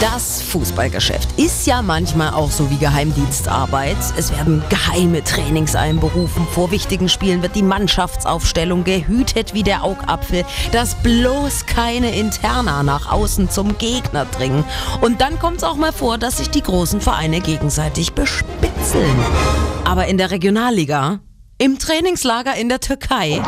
Das Fußballgeschäft ist ja manchmal auch so wie Geheimdienstarbeit. Es werden geheime Trainings einberufen. Vor wichtigen Spielen wird die Mannschaftsaufstellung gehütet wie der Augapfel, dass bloß keine Interna nach außen zum Gegner dringen. Und dann kommt es auch mal vor, dass sich die großen Vereine gegenseitig bespitzeln. Aber in der Regionalliga, im Trainingslager in der Türkei,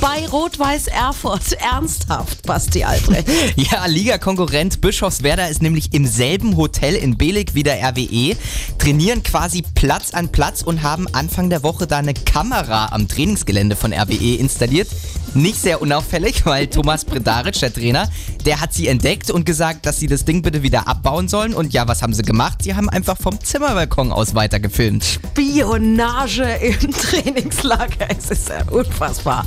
bei Rot-Weiß Erfurt. Ernsthaft, Basti Albrecht. Ja, Liga-Konkurrent Bischofswerder ist nämlich im selben Hotel in Belik wie der RWE, trainieren quasi Platz an Platz und haben Anfang der Woche da eine Kamera am Trainingsgelände von RWE installiert. Nicht sehr unauffällig, weil Thomas Bredaric, der Trainer, der hat sie entdeckt und gesagt, dass sie das Ding bitte wieder abbauen sollen. Und ja, was haben sie gemacht? Sie haben einfach vom Zimmerbalkon aus weitergefilmt. Spionage im Trainingslager. Es ist ja unfassbar.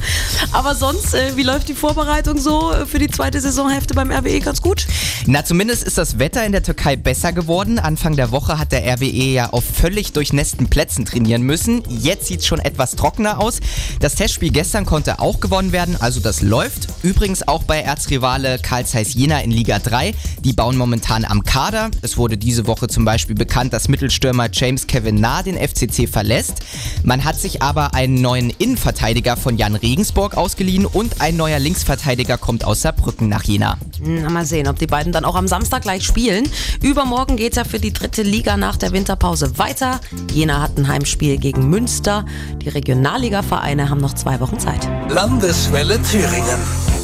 Aber sonst, äh, wie läuft die Vorbereitung so für die zweite Saisonhälfte beim RWE? Ganz gut? Na, zumindest ist das Wetter in der Türkei besser geworden. Anfang der Woche hat der RWE ja auf völlig durchnässten Plätzen trainieren müssen. Jetzt sieht es schon etwas trockener aus. Das Testspiel gestern konnte auch gewonnen werden, also das läuft. Übrigens auch bei Erzrivale Karl Zeiss Jena in Liga 3. Die bauen momentan am Kader. Es wurde diese Woche zum Beispiel bekannt, dass Mittelstürmer James Kevin Nah den FCC verlässt. Man hat sich aber einen neuen Innenverteidiger von Jan Regensburg ausgeliehen und ein neuer Linksverteidiger kommt aus Saarbrücken nach Jena. Mal sehen, ob die beiden dann auch am Samstag gleich spielen. Übermorgen geht es ja für die dritte Liga nach der Winterpause weiter. Jena hat ein Heimspiel gegen Münster. Die Regionalliga-Vereine haben noch zwei Wochen Zeit. Landeswelle Thüringen.